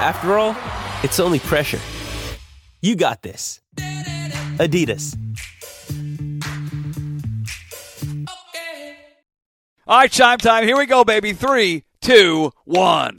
After all, it's only pressure. You got this. Adidas. All right, chime time. Here we go, baby. Three, two, one.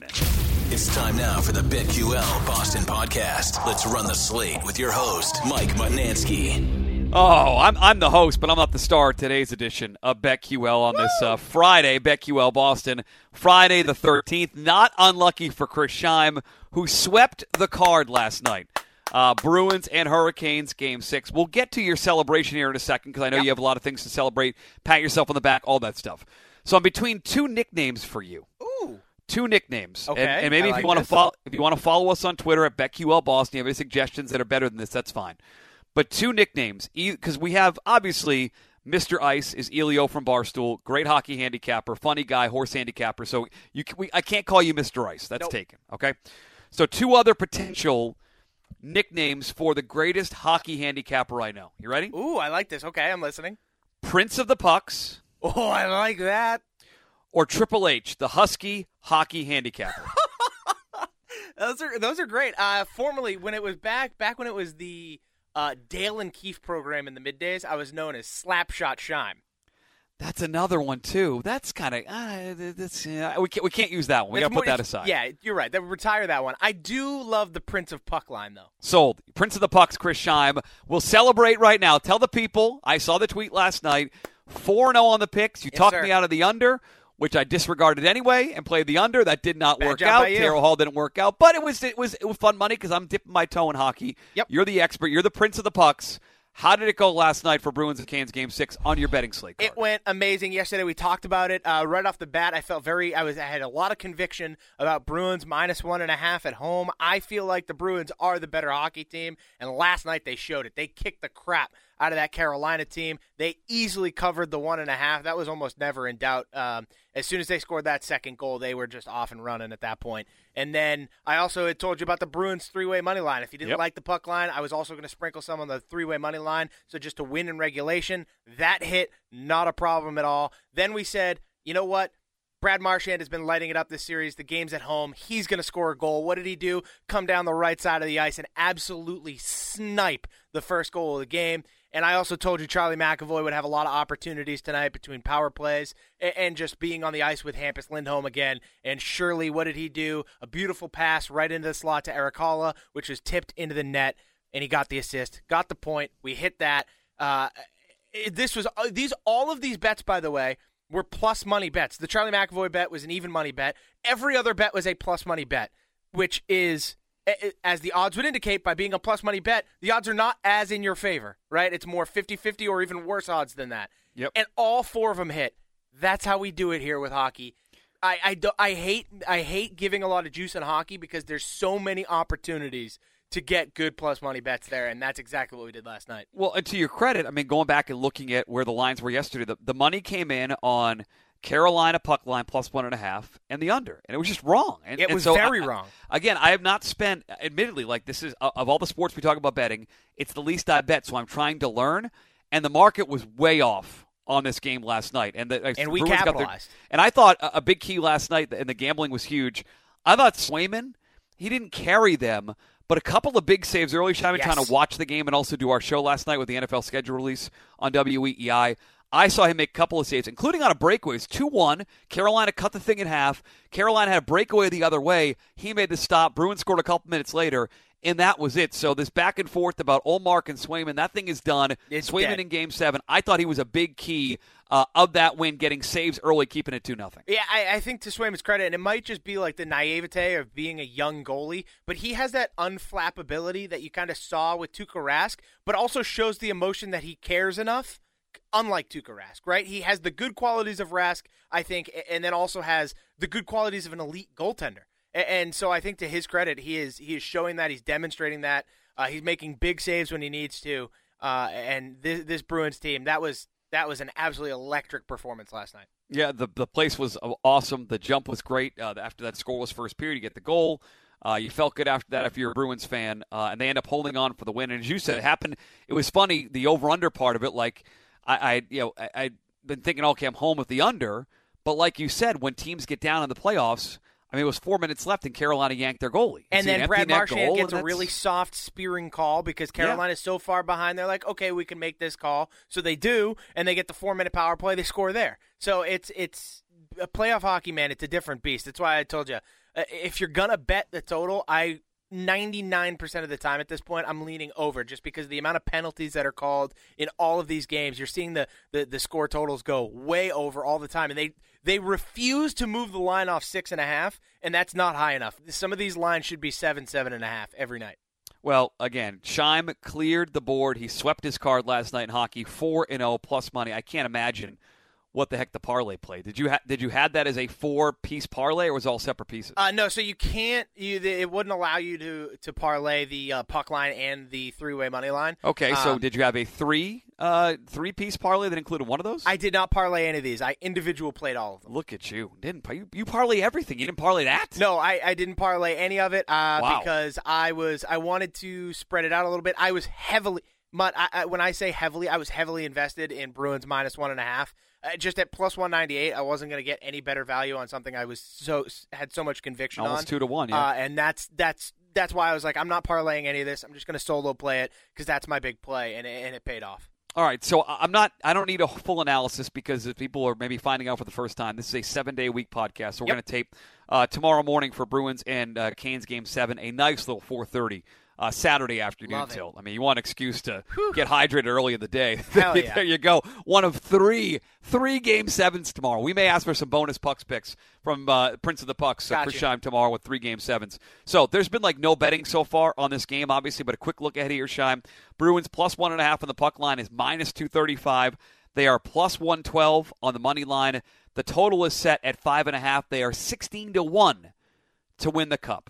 It's time now for the BetQL Boston podcast. Let's run the slate with your host, Mike Mutnansky. Oh, I'm, I'm the host, but I'm not the star of today's edition of BetQL on this uh, Friday, BetQL Boston, Friday the 13th. Not unlucky for Chris Scheim, who swept the card last night. Uh, Bruins and Hurricanes, game six. We'll get to your celebration here in a second because I know you have a lot of things to celebrate. Pat yourself on the back, all that stuff. So I'm between two nicknames for you. Ooh. Two nicknames. Okay, And, and maybe I if you want to follow if you want to follow us on Twitter at BetQL Boston, you have any suggestions that are better than this, that's fine. But two nicknames, because we have obviously Mr. Ice is Elio from Barstool, great hockey handicapper, funny guy, horse handicapper. So you can, we, I can't call you Mr. Ice. That's Nope. taken. Okay. So two other potential nicknames for the greatest hockey handicapper I know. You ready? Ooh, I like this. Okay, I'm listening. Prince of the Pucks Oh, I like that. or Triple H, the Husky hockey handicapper. Those are those are great. Uh, formerly, when it was back back when it was the uh, Dale and Keefe program in the middays, I was known as Slapshot Scheim. That's another one too. That's kind of uh, that's uh, we can't we can't use that one. We got to put that aside. Yeah, you're right. They would retire that one. I do love the Prince of Puck line though. Sold. Prince of the Pucks, Chris Scheim. We'll celebrate right now. Tell the people. I saw the tweet last night. 4 0 on the picks. You Yes, talked sir. me out of the under, which I disregarded anyway and played the under. That did not Bad work out. Carroll Hall didn't work out, but it was it was it was fun money because I'm dipping my toe in hockey. Yep. You're the expert. You're the Prince of the Pucks. How did it go last night for Bruins and Canes game six on your betting slate? card? It went amazing yesterday. We talked about it uh, right off the bat. I felt very. I was. I had a lot of conviction about Bruins minus one and a half at home. I feel like the Bruins are the better hockey team, and last night they showed it. They kicked the crap out of that Carolina team. They easily covered the one and a half. That was almost never in doubt. Um, as soon as they scored that second goal, they were just off and running at that point. And then I also had told you about the Bruins three-way money line. If you didn't Yep. like the puck line, I was also going to sprinkle some on the three-way money line. So just to win in regulation, that hit, not a problem at all. Then we said, you know what? Brad Marchand has been lighting it up this series. The game's at home. He's going to score a goal. What did he do? Come down the right side of the ice and absolutely snipe the first goal of the game. And I also told you Charlie McAvoy would have a lot of opportunities tonight between power plays and just being on the ice with Hampus Lindholm again. And surely, what did he do? A beautiful pass right into the slot to Erik Haula, which was tipped into the net, and he got the assist, got the point. We hit that. Uh, this was uh, these all of these bets, by the way, were plus money bets. The Charlie McAvoy bet was an even money bet. Every other bet was a plus money bet, which is as the odds would indicate by being a plus money bet, the odds are not as in your favor, right? It's more 50-50 or even worse odds than that. Yep. And all four of them hit. That's how we do it here with hockey. I, I, do, I hate I hate giving a lot of juice in hockey because there's so many opportunities to get good plus money bets there, and that's exactly what we did last night. Well, and to your credit, I mean, going back and looking at where the lines were yesterday, the, the money came in on Carolina puck line plus one and a half and the under, and it was just wrong. And, It was so very I- wrong. Again, I have not spent, admittedly, like this is of all the sports we talk about betting, it's the least I bet. So I'm trying to learn, and the market was way off on this game last night, and the, And we Bruins got their- capitalized. and I thought a, a big key last night, and the gambling was huge. I thought Swayman, he didn't carry them, but a couple of big saves early. Shimon Yes. trying to watch the game and also do our show last night with the NFL schedule release on WEEI. I saw him make a couple of saves, including on a breakaway. It was 2 1. Carolina cut the thing in half. Carolina had a breakaway the other way. He made the stop. Bruins scored a couple minutes later, and that was it. So this back and forth about Ullmark and Swayman, that thing is done. It's Swayman dead. in game seven. I thought he was a big key uh, of that win, getting saves early, keeping it 2 nothing. Yeah, I, I think to Swayman's credit, and it might just be like the naivete of being a young goalie, but he has that unflappability that you kind of saw with Tuukka Rask, but also shows the emotion that he cares enough, unlike Tuukka Rask, right? He has the good qualities of Rask, I think, and then also has the good qualities of an elite goaltender. And, and so I think to his credit, he is he is showing that he's demonstrating that uh, he's making big saves when he needs to. Uh, and this, this Bruins team that was that was an absolutely electric performance last night. Yeah, the the place was awesome. The jump was great. Uh, after that scoreless first period, you get the goal. Uh, you felt good after that if you're a Bruins fan, uh, and they end up holding on for the win. And as you said, it happened. It was funny the over under part of it. Like I, I you know, I, I'd been thinking, okay, I'm home with the under. But like you said, when teams get down in the playoffs, I mean, it was four minutes left, and Carolina yanked their goalie. And then Brad Marchand gets a really soft spearing call because Carolina's yeah. so far behind. They're like, okay, we can make this call. So they do, and they get the four minute power play. They score there. So it's it's a playoff hockey, man. It's a different beast. That's why I told you uh, if you're gonna bet the total, I 99% of the time at this point I'm leaning over just because the amount of penalties that are called in all of these games you're seeing the, the, the score totals go way over all the time and they they refuse to move the line off six and a half and that's not high enough some of these lines should be seven seven and a half every night well, again, Scheim cleared the board. He swept his card last night in hockey, four and zero oh plus money. I can't imagine what the heck the parlay play. Did you ha- did you had that as a four piece parlay or was all separate pieces? Uh, no, so you can't. You, it wouldn't allow you to to parlay the uh, puck line and the three way money line. Okay, um, so did you have a three uh, three piece parlay that included one of those? I did not parlay any of these. I individual played all of them. Look at you! Didn't you, you parlay everything? You didn't parlay that? No, I, I didn't parlay any of it uh, wow. because I was I wanted to spread it out a little bit. I was heavily. But I, I, when I say heavily, I was heavily invested in Bruins minus one and a half just at plus 198, I wasn't going to get any better value on something I was so had so much conviction Almost on. two to one, yeah. Uh, and that's that's that's why I was like, I'm not parlaying any of this. I'm just going to solo play it because that's my big play, and it, and it paid off. All right, so I'm not. I don't need a full analysis because if people are maybe finding out for the first time. This is a seven day week podcast, so we're yep. going to tape uh, tomorrow morning for Bruins and uh, Canes game seven. A nice little 4:30 uh, Saturday afternoon tilt. I mean, you want an excuse to Whew. get hydrated early in the day. Hell yeah. there you go. One of three three game sevens tomorrow. We may ask for some bonus pucks picks from uh, Prince of the Pucks, uh, Chris Scheim, tomorrow with three game sevens. So there's been like no betting so far on this game, obviously, but a quick look ahead here, Scheim. Bruins plus one and a half on the puck line is minus 235. They are plus 112 on the money line. The total is set at five and a half. They are 16 to one to win the cup.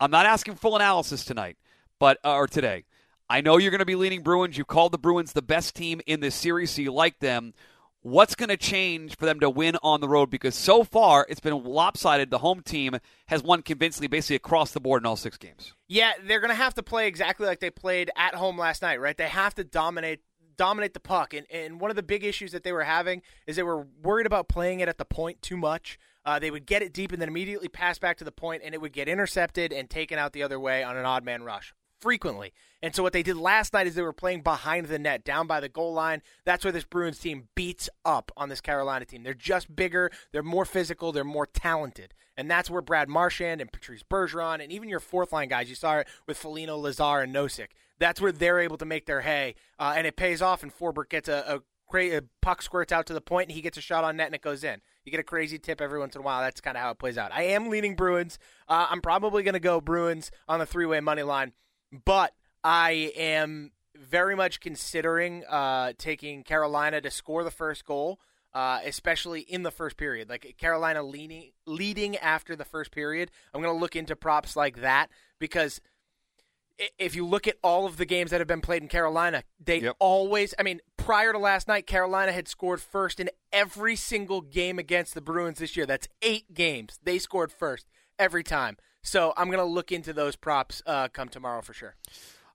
I'm not asking full analysis tonight but uh, or today. I know you're going to be leaning Bruins. You called the Bruins the best team in this series, so you like them. What's going to change for them to win on the road? Because so far it's been lopsided. The home team has won convincingly, basically across the board in all six games. Yeah, they're going to have to play exactly like they played at home last night, right? They have to dominate dominate the puck. And, and one of the big issues that they were having is they were worried about playing it at the point too much. Uh, they would get it deep and then immediately pass back to the point, and it would get intercepted and taken out the other way on an odd man rush frequently. And so what they did last night is they were playing behind the net, down by the goal line. That's where this Bruins team beats up on this Carolina team. They're just bigger, they're more physical, they're more talented. And that's where Brad Marchand and Patrice Bergeron and even your fourth line guys, you saw it with Foligno, Lazar, and Nosek. That's where they're able to make their hay, uh, and it pays off. And Forbort gets a, a, a puck squirts out to the point, and he gets a shot on net, and it goes in. You get a crazy tip every once in a while. That's kind of how it plays out. I am leaning Bruins. Uh, I'm probably going to go Bruins on the three way money line, but I am very much considering uh, taking Carolina to score the first goal, uh, especially in the first period. Like Carolina leaning, leading after the first period. I'm going to look into props like that because if you look at all of the games that have been played in Carolina, they yep. always, I mean, prior to last night, Carolina had scored first in every single game against the Bruins this year. That's eight games. They scored first every time. So I'm going to look into those props uh, come tomorrow for sure.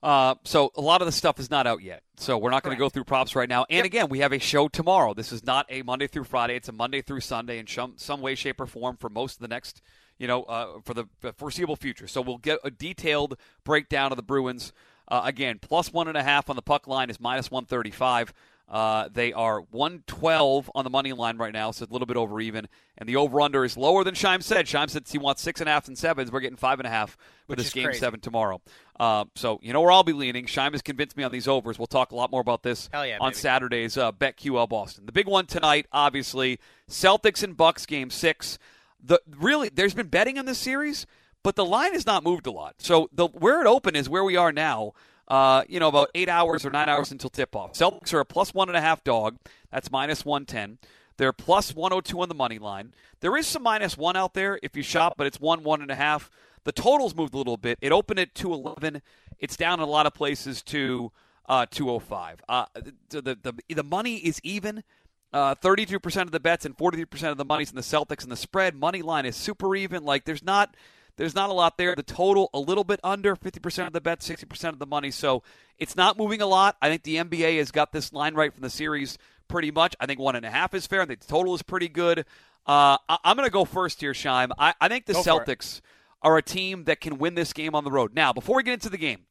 Uh, so a lot of the stuff is not out yet. So we're not going to go through props right now. And yep. again, we have a show tomorrow. This is not a Monday through Friday. It's a Monday through Sunday in some, some way, shape, or form for most of the next, you know, uh, for the foreseeable future. So we'll get a detailed breakdown of the Bruins. Uh, again, plus one and a half on the puck line is minus 135. Uh, they are 112 on the money line right now, so a little bit over even. And the over under is lower than Scheim said. Scheim said he wants six and a half and sevens. We're getting five and a half for this game crazy. seven tomorrow. Uh, so you know where I'll be leaning. Scheim has convinced me on these overs. We'll talk a lot more about this yeah, on baby. Saturday's uh, BetQL Boston. The big one tonight, obviously, Celtics and Bucks game six. The really, there's been betting on this series, but the line has not moved a lot. So the where it open is where we are now uh, you know, about eight hours or nine hours until tip off. Celtics are a plus one and a half dog. That's minus 110. They're plus 102 on the money line. There is some minus one out there if you shop, but it's one, one and a half. The totals moved a little bit. It opened at 211. It's down in a lot of places to uh, 205. Uh, the, the, the, money is even. Uh, 32% of the bets and 43% of the money's in the Celtics and the spread. Money line is super even. Like there's not there's not a lot there. The total a little bit under 50% of the bet, 60% of the money. So it's not moving a lot. I think the NBA has got this line right from the series pretty much. I think one and a half is fair. I think the total is pretty good. Uh, I- am going to go first here, Scheim. I, I think the Go. Celtics are a team that can win this game on the road. Now, before we get into the game,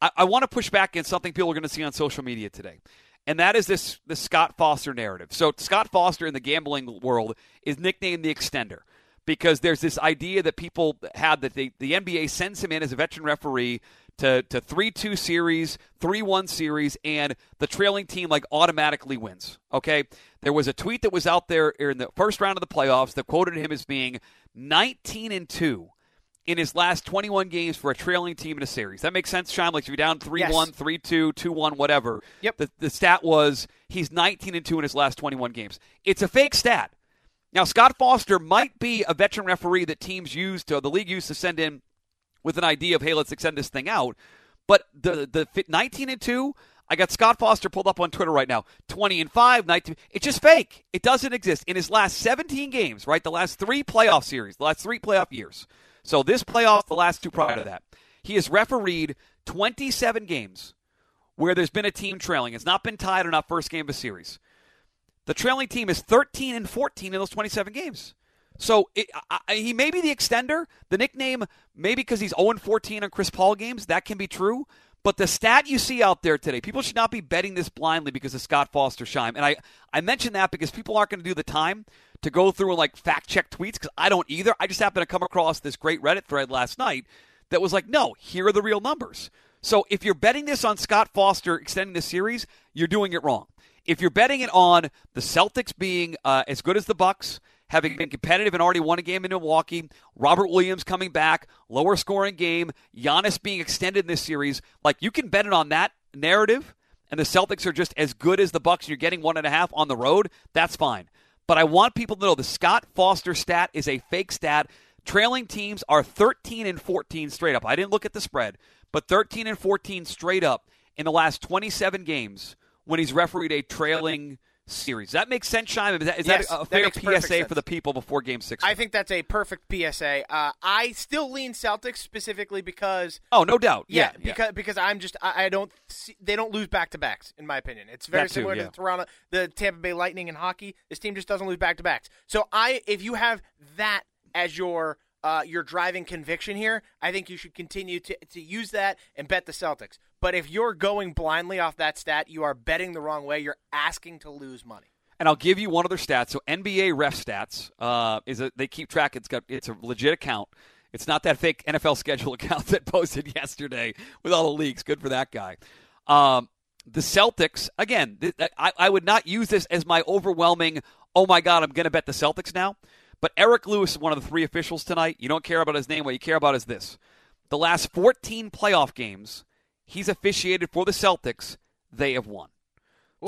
I, I want to push back against something people are going to see on social media today. And that is this, this Scott Foster narrative. So, Scott Foster in the gambling world is nicknamed the extender because there's this idea that people had that they, the NBA sends him in as a veteran referee to, to 3 2 series, 3 1 series, and the trailing team like automatically wins. Okay? There was a tweet that was out there in the first round of the playoffs that quoted him as being 19 and 2 in his last 21 games for a trailing team in a series. That makes sense, Sean? Like if you're down 3 Yes. 1, 3 2, 2 1, whatever. Yep. The, the stat was he's 19 and 2 in his last 21 games. It's a fake stat. Now, Scott Foster might be a veteran referee that teams used to, the league used to send in with an idea of, hey, let's extend this thing out. But the the 19 and 2, I got Scott Foster pulled up on Twitter right now. 20 and 5, 19. It's just fake. It doesn't exist. In his last 17 games, right? The last three playoff series, the last three playoff years. So this playoff, the last two prior to that. He has refereed 27 games where there's been a team trailing. It's not been tied or not first game of a series. The trailing team is 13 and 14 in those 27 games. So it, I, he may be the extender. The nickname, maybe because he's 0 and 14 on Chris Paul games, that can be true. But the stat you see out there today, people should not be betting this blindly because of Scott Foster Scheim. And I, I mention that because people aren't going to do the time to go through and like fact check tweets because I don't either. I just happened to come across this great Reddit thread last night that was like, no, here are the real numbers. So if you're betting this on Scott Foster extending the series, you're doing it wrong. If you're betting it on the Celtics being uh, as good as the Bucks, having been competitive and already won a game in Milwaukee, Robert Williams coming back, lower scoring game, Giannis being extended in this series, like you can bet it on that narrative, and the Celtics are just as good as the Bucks. You're getting one and a half on the road. That's fine. But I want people to know the Scott Foster stat is a fake stat. Trailing teams are 13 and 14 straight up. I didn't look at the spread, but 13 and 14 straight up in the last 27 games when he's refereed a trailing series. That makes sense, Scheim. Is that, is Yes, that a that fair perfect PSA sense. for the people before Game Six? I think that's a perfect PSA. Uh, I still lean Celtics specifically because Oh, no doubt. yeah, Yeah, because because I'm just I, I don't see, they don't lose back to backs in my opinion. It's very too, similar yeah. to the Toronto the Tampa Bay Lightning in hockey. This team just doesn't lose back to backs. So I if you have that as your uh, your driving conviction here, I think you should continue to, to use that and bet the Celtics. But if you're going blindly off that stat, you are betting the wrong way. You're asking to lose money. And I'll give you one other stat. So NBA ref stats uh, is a, they keep track. It's got it's a legit account. It's not that fake NFL schedule account that posted yesterday with all the leaks. Good for that guy. Um, the Celtics again. Th- I, I would not use this as my overwhelming. Oh my God, I'm going to bet the Celtics now. But Eric Lewis is one of the three officials tonight. You don't care about his name. What you care about is this: the last 14 playoff games he's officiated for the Celtics. They have won.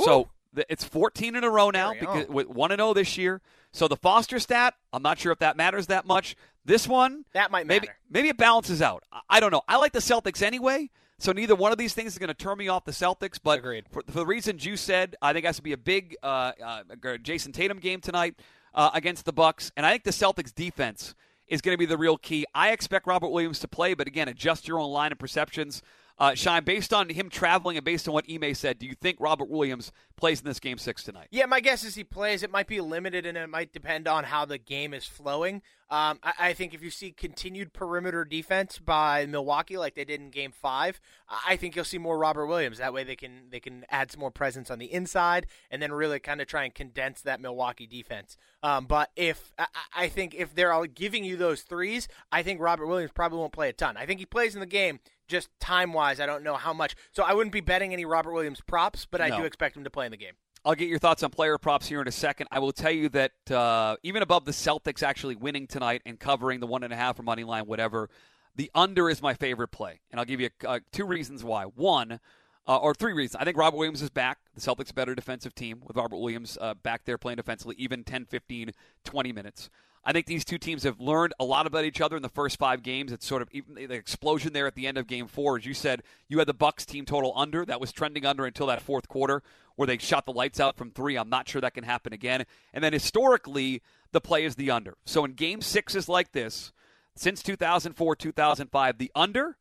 So it's 14 in a row now because with 1 and 0 this year. So the Foster stat, I'm not sure if that matters that much. This one, That might maybe matter. maybe it balances out. I- don't know. I like the Celtics anyway. So neither one of these things is going to turn me off the Celtics. But. For, for the reasons you said, I think it has to be a big uh, uh, Jayson Tatum game tonight uh, against the Bucks, and I think the Celtics defense is going to be the real key. I expect Robert Williams to play, but again, adjust your own line of perceptions. Uh, Scheim, based on him traveling and based on what Ime said, do you think Robert Williams plays in this game six tonight? Yeah, my guess is he plays. It might be limited, and it might depend on how the game is flowing. Um, I, I think if you see continued perimeter defense by Milwaukee, like they did in Game Five, I think you'll see more Robert Williams. That way, they can they can add some more presence on the inside, and then really kind of try and condense that Milwaukee defense. Um, but if I, I I think if they're all giving you those threes, I think Robert Williams probably won't play a ton. I think he plays in the game. Just time wise, I don't know how much. So I wouldn't be betting any Robert Williams props, but I No. do expect him to play in the game. I'll get your thoughts on player props here in a second. I will tell you that uh, even above the Celtics actually winning tonight and covering the one and a half or money line, whatever, the under is my favorite play, and I'll give you uh, two reasons why. One, uh, or three reasons. I think Robert Williams is back. The Celtics a better defensive team with Robert Williams uh, back there playing defensively, even 10, 15, 20 minutes. I think these two teams have learned a lot about each other in the first five games. It's sort of even the explosion there at the end of game four. As you said, you had the Bucks team total under. That was trending under until that fourth quarter where they shot the lights out from three. I'm not sure that can happen again. And then historically, the play is the under. So in game sixes like this, since 2004, 2005, the under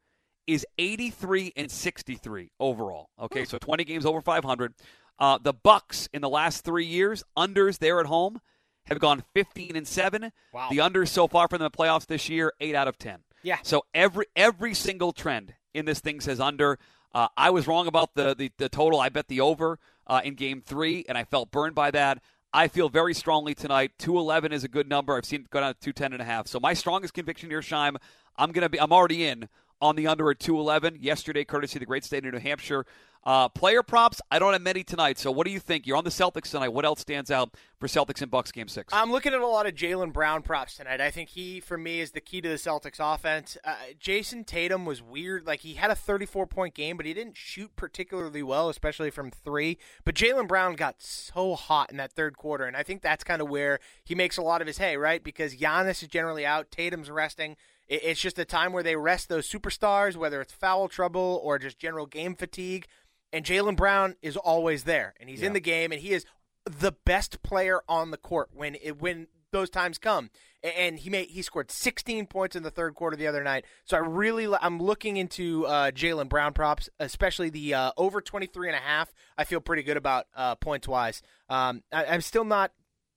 is 83 and 63 overall. Okay, so 20 games over 500. Uh, the Bucks in the last three years, unders there at home have gone 15 and seven. Wow. The unders so far from the playoffs this year, eight out of 10. Yeah. So every every single trend in this thing says under. Uh, I was wrong about the, the, the total. I bet the over uh, in game three, and I felt burned by that. I feel very strongly tonight. 211 is a good number. I've seen it go down to 210 and a half. So my strongest conviction here, Scheim, I'm gonna be I'm already in on the under at 211 yesterday, courtesy of the great state of New Hampshire. Uh, player props, I don't have many tonight. So what do you think? You're on the Celtics tonight. What else stands out for Celtics and Bucks game six? I'm looking at a lot of Jaylen Brown props tonight. I think he, for me, is the key to the Celtics offense. Uh, Jayson Tatum was weird. Like, he had a 34 point game, but he didn't shoot particularly well, especially from three. But Jaylen Brown got so hot in that third quarter, and I think that's kind of where he makes a lot of his hay, right? Because Giannis is generally out, Tatum's resting. It's just a time where they rest those superstars, whether it's foul trouble or just general game fatigue. And Jaylen Brown is always there, and he's in the game, and he is the best player on the court when it, when those times come. And he made he scored 16 points in the third quarter the other night. So I really I'm looking into uh, Jaylen Brown props, especially the uh, over 23 and a half. I feel pretty good about uh, points wise. Um, I, I'm still not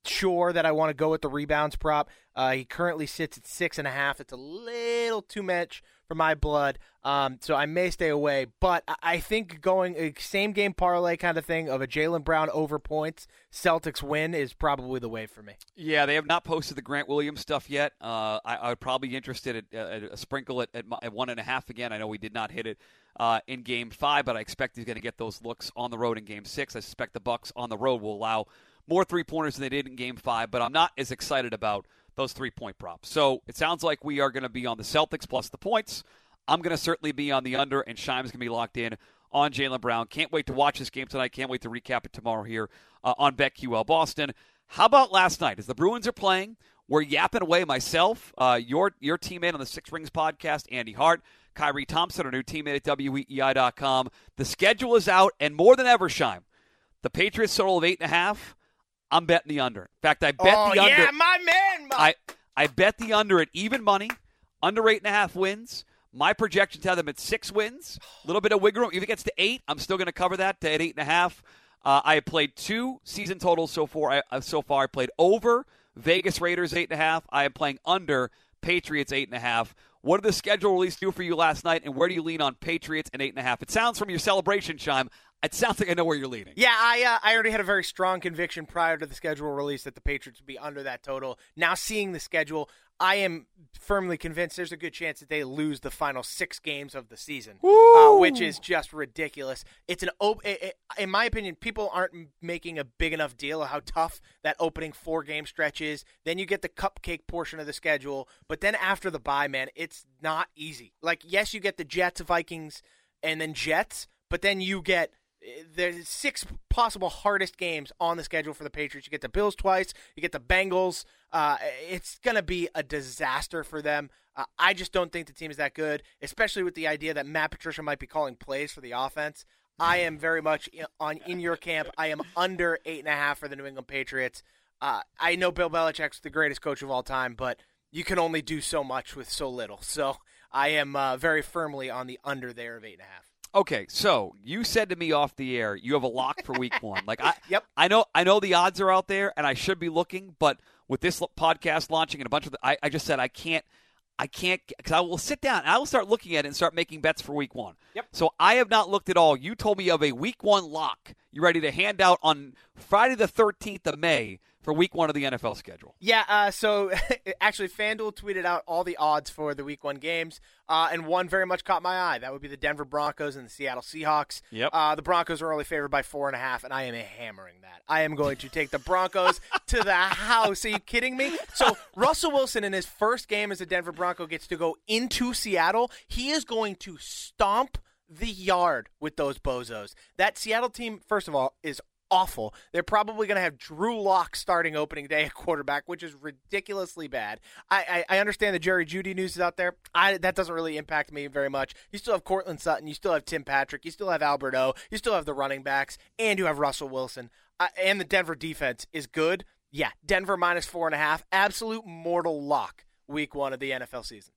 sure that I want to go with the rebounds prop. Uh, he currently sits at six and a half. It's a little too much for my blood, um, so I may stay away. But I, think going a same game parlay kind of thing of a Jaylen Brown over points, Celtics win is probably the way for me. Yeah, they have not posted the Grant Williams stuff yet. Uh, I, I, would probably be interested at, at a sprinkle at, at, at, one and a half again. I know we did not hit it uh, in Game Five, but I expect he's going to get those looks on the road in Game Six. I suspect the Bucks on the road will allow more three pointers than they did in Game Five, but I'm not as excited about those three point props. So it sounds like we are going to be on the Celtics plus the points. I'm going to certainly be on the under, and Scheim's going to be locked in on Jaylen Brown. Can't wait to watch this game tonight. Can't wait to recap it tomorrow here uh, on BetQL Boston. How about last night? As the Bruins are playing, we're yapping away myself, uh, your your teammate on the Six Rings podcast, Andy Hart, Khari Thompson, our new teammate at WEEI.com. The schedule is out, and more than ever, Scheim. the Patriots total of eight and a half. I'm betting the under. In fact, I bet oh, the under. Yeah, my man. I I bet the under at even money, under eight and a half wins. My projections have them at six wins. A little bit of wiggle room. If it gets to eight, I'm still going to cover that at eight and a half. Uh, I have played two season totals so far. I, uh, so far, I played over Vegas Raiders eight and a half. I am playing under Patriots eight and a half. What did the schedule release do for you last night, and where do you lean on Patriots and eight and a half? It sounds from your celebration chime. It sounds like I know where you're leading. Yeah, I uh, I already had a very strong conviction prior to the schedule release that the Patriots would be under that total. Now seeing the schedule, I am firmly convinced there's a good chance that they lose the final six games of the season, uh, which is just ridiculous. It's an op- in my opinion, people aren't making a big enough deal of how tough that opening four game stretch is. Then you get the cupcake portion of the schedule, but then after the bye, man, it's not easy. Like yes, you get the Jets, Vikings, and then Jets, but then you get there's six possible hardest games on the schedule for the Patriots. You get the Bills twice, you get the Bengals. Uh, it's going to be a disaster for them. Uh, I just don't think the team is that good, especially with the idea that Matt Patricia might be calling plays for the offense. I am very much on in your camp. I am under eight and a half for the New England Patriots. Uh, I know Bill Belichick's the greatest coach of all time, but you can only do so much with so little. So I am uh, very firmly on the under there of eight and a half. Okay, so you said to me off the air, you have a lock for week one. Like I, yep. I know, I know the odds are out there, and I should be looking, but with this podcast launching and a bunch of, the, I, I just said I can't, I can't, because I will sit down and I will start looking at it and start making bets for week one. Yep. So I have not looked at all. You told me of a week one lock. You ready to hand out on Friday the thirteenth of May for week one of the NFL schedule. Yeah, uh, so actually, FanDuel tweeted out all the odds for the week one games, uh, and one very much caught my eye. That would be the Denver Broncos and the Seattle Seahawks. Yep. Uh, the Broncos are only favored by four and a half, and I am hammering that. I am going to take the Broncos to the house. Are you kidding me? So Russell Wilson in his first game as a Denver Bronco gets to go into Seattle. He is going to stomp the yard with those bozos. That Seattle team, first of all, is awful. They're probably going to have Drew Lock starting opening day at quarterback, which is ridiculously bad. I, I, I understand the Jerry Jeudy news is out there. I, that doesn't really impact me very much. You still have Courtland Sutton. You still have Tim Patrick. You still have Albert O. You still have the running backs, and you have Russell Wilson. Uh, and the Denver defense is good. Yeah, Denver minus four and a half. Absolute mortal lock week one of the NFL season.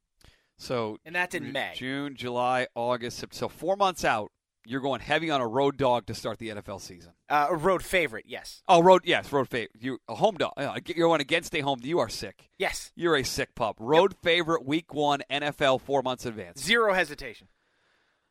So and that's in May, June, July, August. So four months out, you're going heavy on a road dog to start the NFL season. Uh, a road favorite, yes. Oh, road, yes, road favorite. You a home dog. You're going against a home. You are sick. Yes, you're a sick pup. Road yep. favorite, week one, NFL, four months advance. Zero hesitation.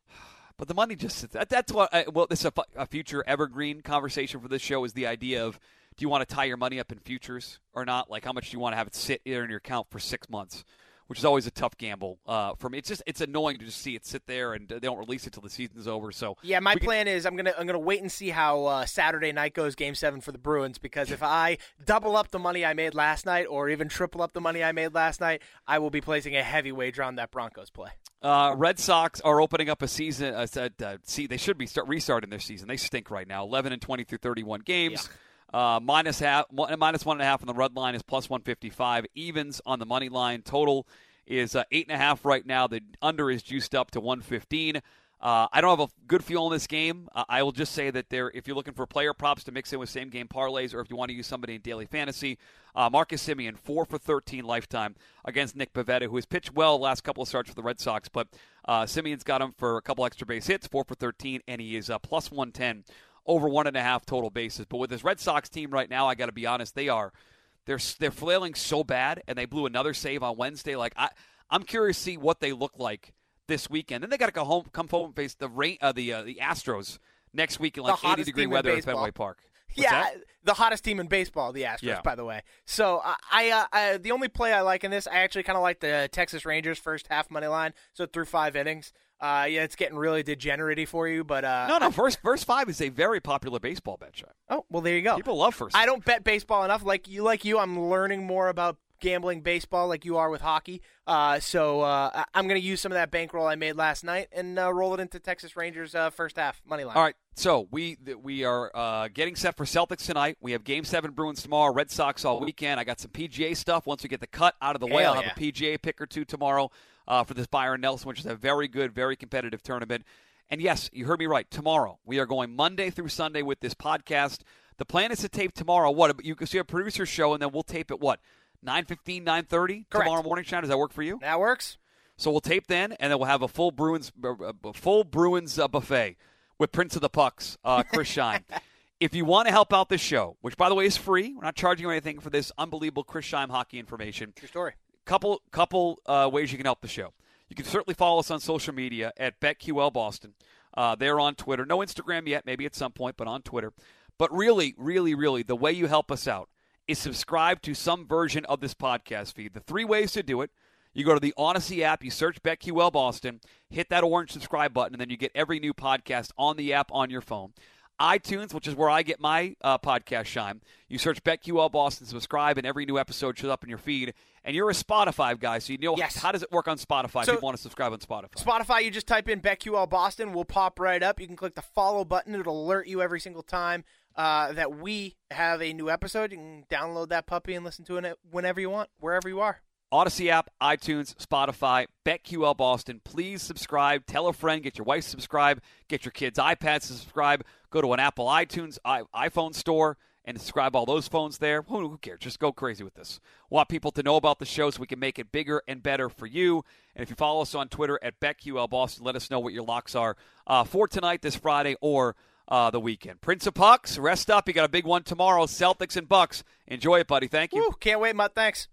But the money just sits. That's what. I, well, this is a, a future evergreen conversation for this show. Is the idea of do you want to tie your money up in futures or not? Like how much do you want to have it sit there in your account for six months? Which is always a tough gamble uh, for me. It's just it's annoying to just see it sit there and they don't release it till the season's over. So yeah, my plan can... is I'm gonna I'm gonna wait and see how uh, Saturday night goes, Game Seven for the Bruins, because if I double up the money I made last night, or even triple up the money I made last night, I will be placing a heavy wager on that Broncos play. Uh, Red Sox are opening up a season. Uh, uh, see, they should be start restarting their season. They stink right now. Eleven and twenty through thirty-one games. Yeah. Uh, minus half, minus one and a half on the red line is plus 155. Evens on the money line. Total is uh, eight and a half right now. The under is juiced up to 115. Uh, I don't have a good feel on this game. Uh, I will just say that there, if you're looking for player props to mix in with same game parlays, or if you want to use somebody in daily fantasy, uh, Marcus Semien four for 13 lifetime against Nick Pivetta, who has pitched well last couple of starts for the Red Sox, but uh, Semien's got him for a couple extra base hits, four for 13, and he is uh, plus 110 over one and a half total bases. But with this Red Sox team right now, I got to be honest, they are they're they're flailing so bad, and they blew another save on Wednesday. Like I, I'm curious to see what they look like this weekend. Then they got to go home, come home and face the rain, uh, the uh, the Astros next week in like 80 degree weather at Fenway Park. What's yeah, that? the hottest team in baseball, the Astros, yeah. by the way. So uh, I, uh, I, the only play I like in this, I actually kind of like the Texas Rangers first half money line. So through five innings, uh, yeah, it's getting really degenerate for you. But uh, no, no, first first five is a very popular baseball bet. Shot. Oh, well, there you go. People love first. I don't bet baseball enough. Like you, like you, I'm learning more about gambling baseball like you are with hockey. Uh, so uh, I'm going to use some of that bankroll I made last night and uh, roll it into Texas Rangers uh, first half money line. All right. So we we are uh, getting set for Celtics tonight. We have Game Seven Bruins tomorrow. Red Sox all weekend. I got some PGA stuff. Once we get the cut out of the way, I'll have a PGA pick or two tomorrow uh, for this Byron Nelson, which is a very good, very competitive tournament. And yes, you heard me right. Tomorrow we are going Monday through Sunday with this podcast. The plan is to tape tomorrow. What you can see a producer show, and then we'll tape it. What 9.15, 9.30 tomorrow morning, Sean. Does that work for you? That works. So we'll tape then, and then we'll have a full Bruins, a full Bruins uh, buffet with Prince of the Pucks, uh, Chris Scheim. if you want to help out this show, which by the way is free, we're not charging you anything for this unbelievable Chris Scheim hockey information. True story. Couple couple uh, ways you can help the show. You can certainly follow us on social media at BetQL Boston. Uh, they're on Twitter. No Instagram yet, maybe at some point, but on Twitter. But really, really, really, the way you help us out is subscribe to some version of this podcast feed. The three ways to do it. You go to the Audacy app, you search BetQL Boston, hit that orange subscribe button, and then you get every new podcast on the app on your phone. iTunes, which is where I get my uh, podcast shine. You search BetQL Boston, subscribe, and every new episode shows up in your feed. And you're a Spotify guy, so you know yes. how does it work on Spotify so, if you want to subscribe on Spotify. Spotify, you just type in BetQL Boston, we'll pop right up. You can click the follow button; it'll alert you every single time uh, that we have a new episode. You can download that puppy and listen to it whenever you want, wherever you are. Audacy app, iTunes, Spotify, BetQL Boston. Please subscribe. Tell a friend. Get your wife to subscribe. Get your kids' iPads to subscribe. Go to an Apple iTunes, iPhone store, and subscribe all those phones there. Who, who cares? Just go crazy with this. Want people to know about the show so we can make it bigger and better for you. And if you follow us on Twitter at BetQL Boston, let us know what your locks are uh, for tonight, this Friday, or uh, the weekend. Prince of Pucks, rest up. You got a big one tomorrow. Celtics and Bucks. Enjoy it, buddy. Thank you. Woo, can't wait, Mutt. Thanks.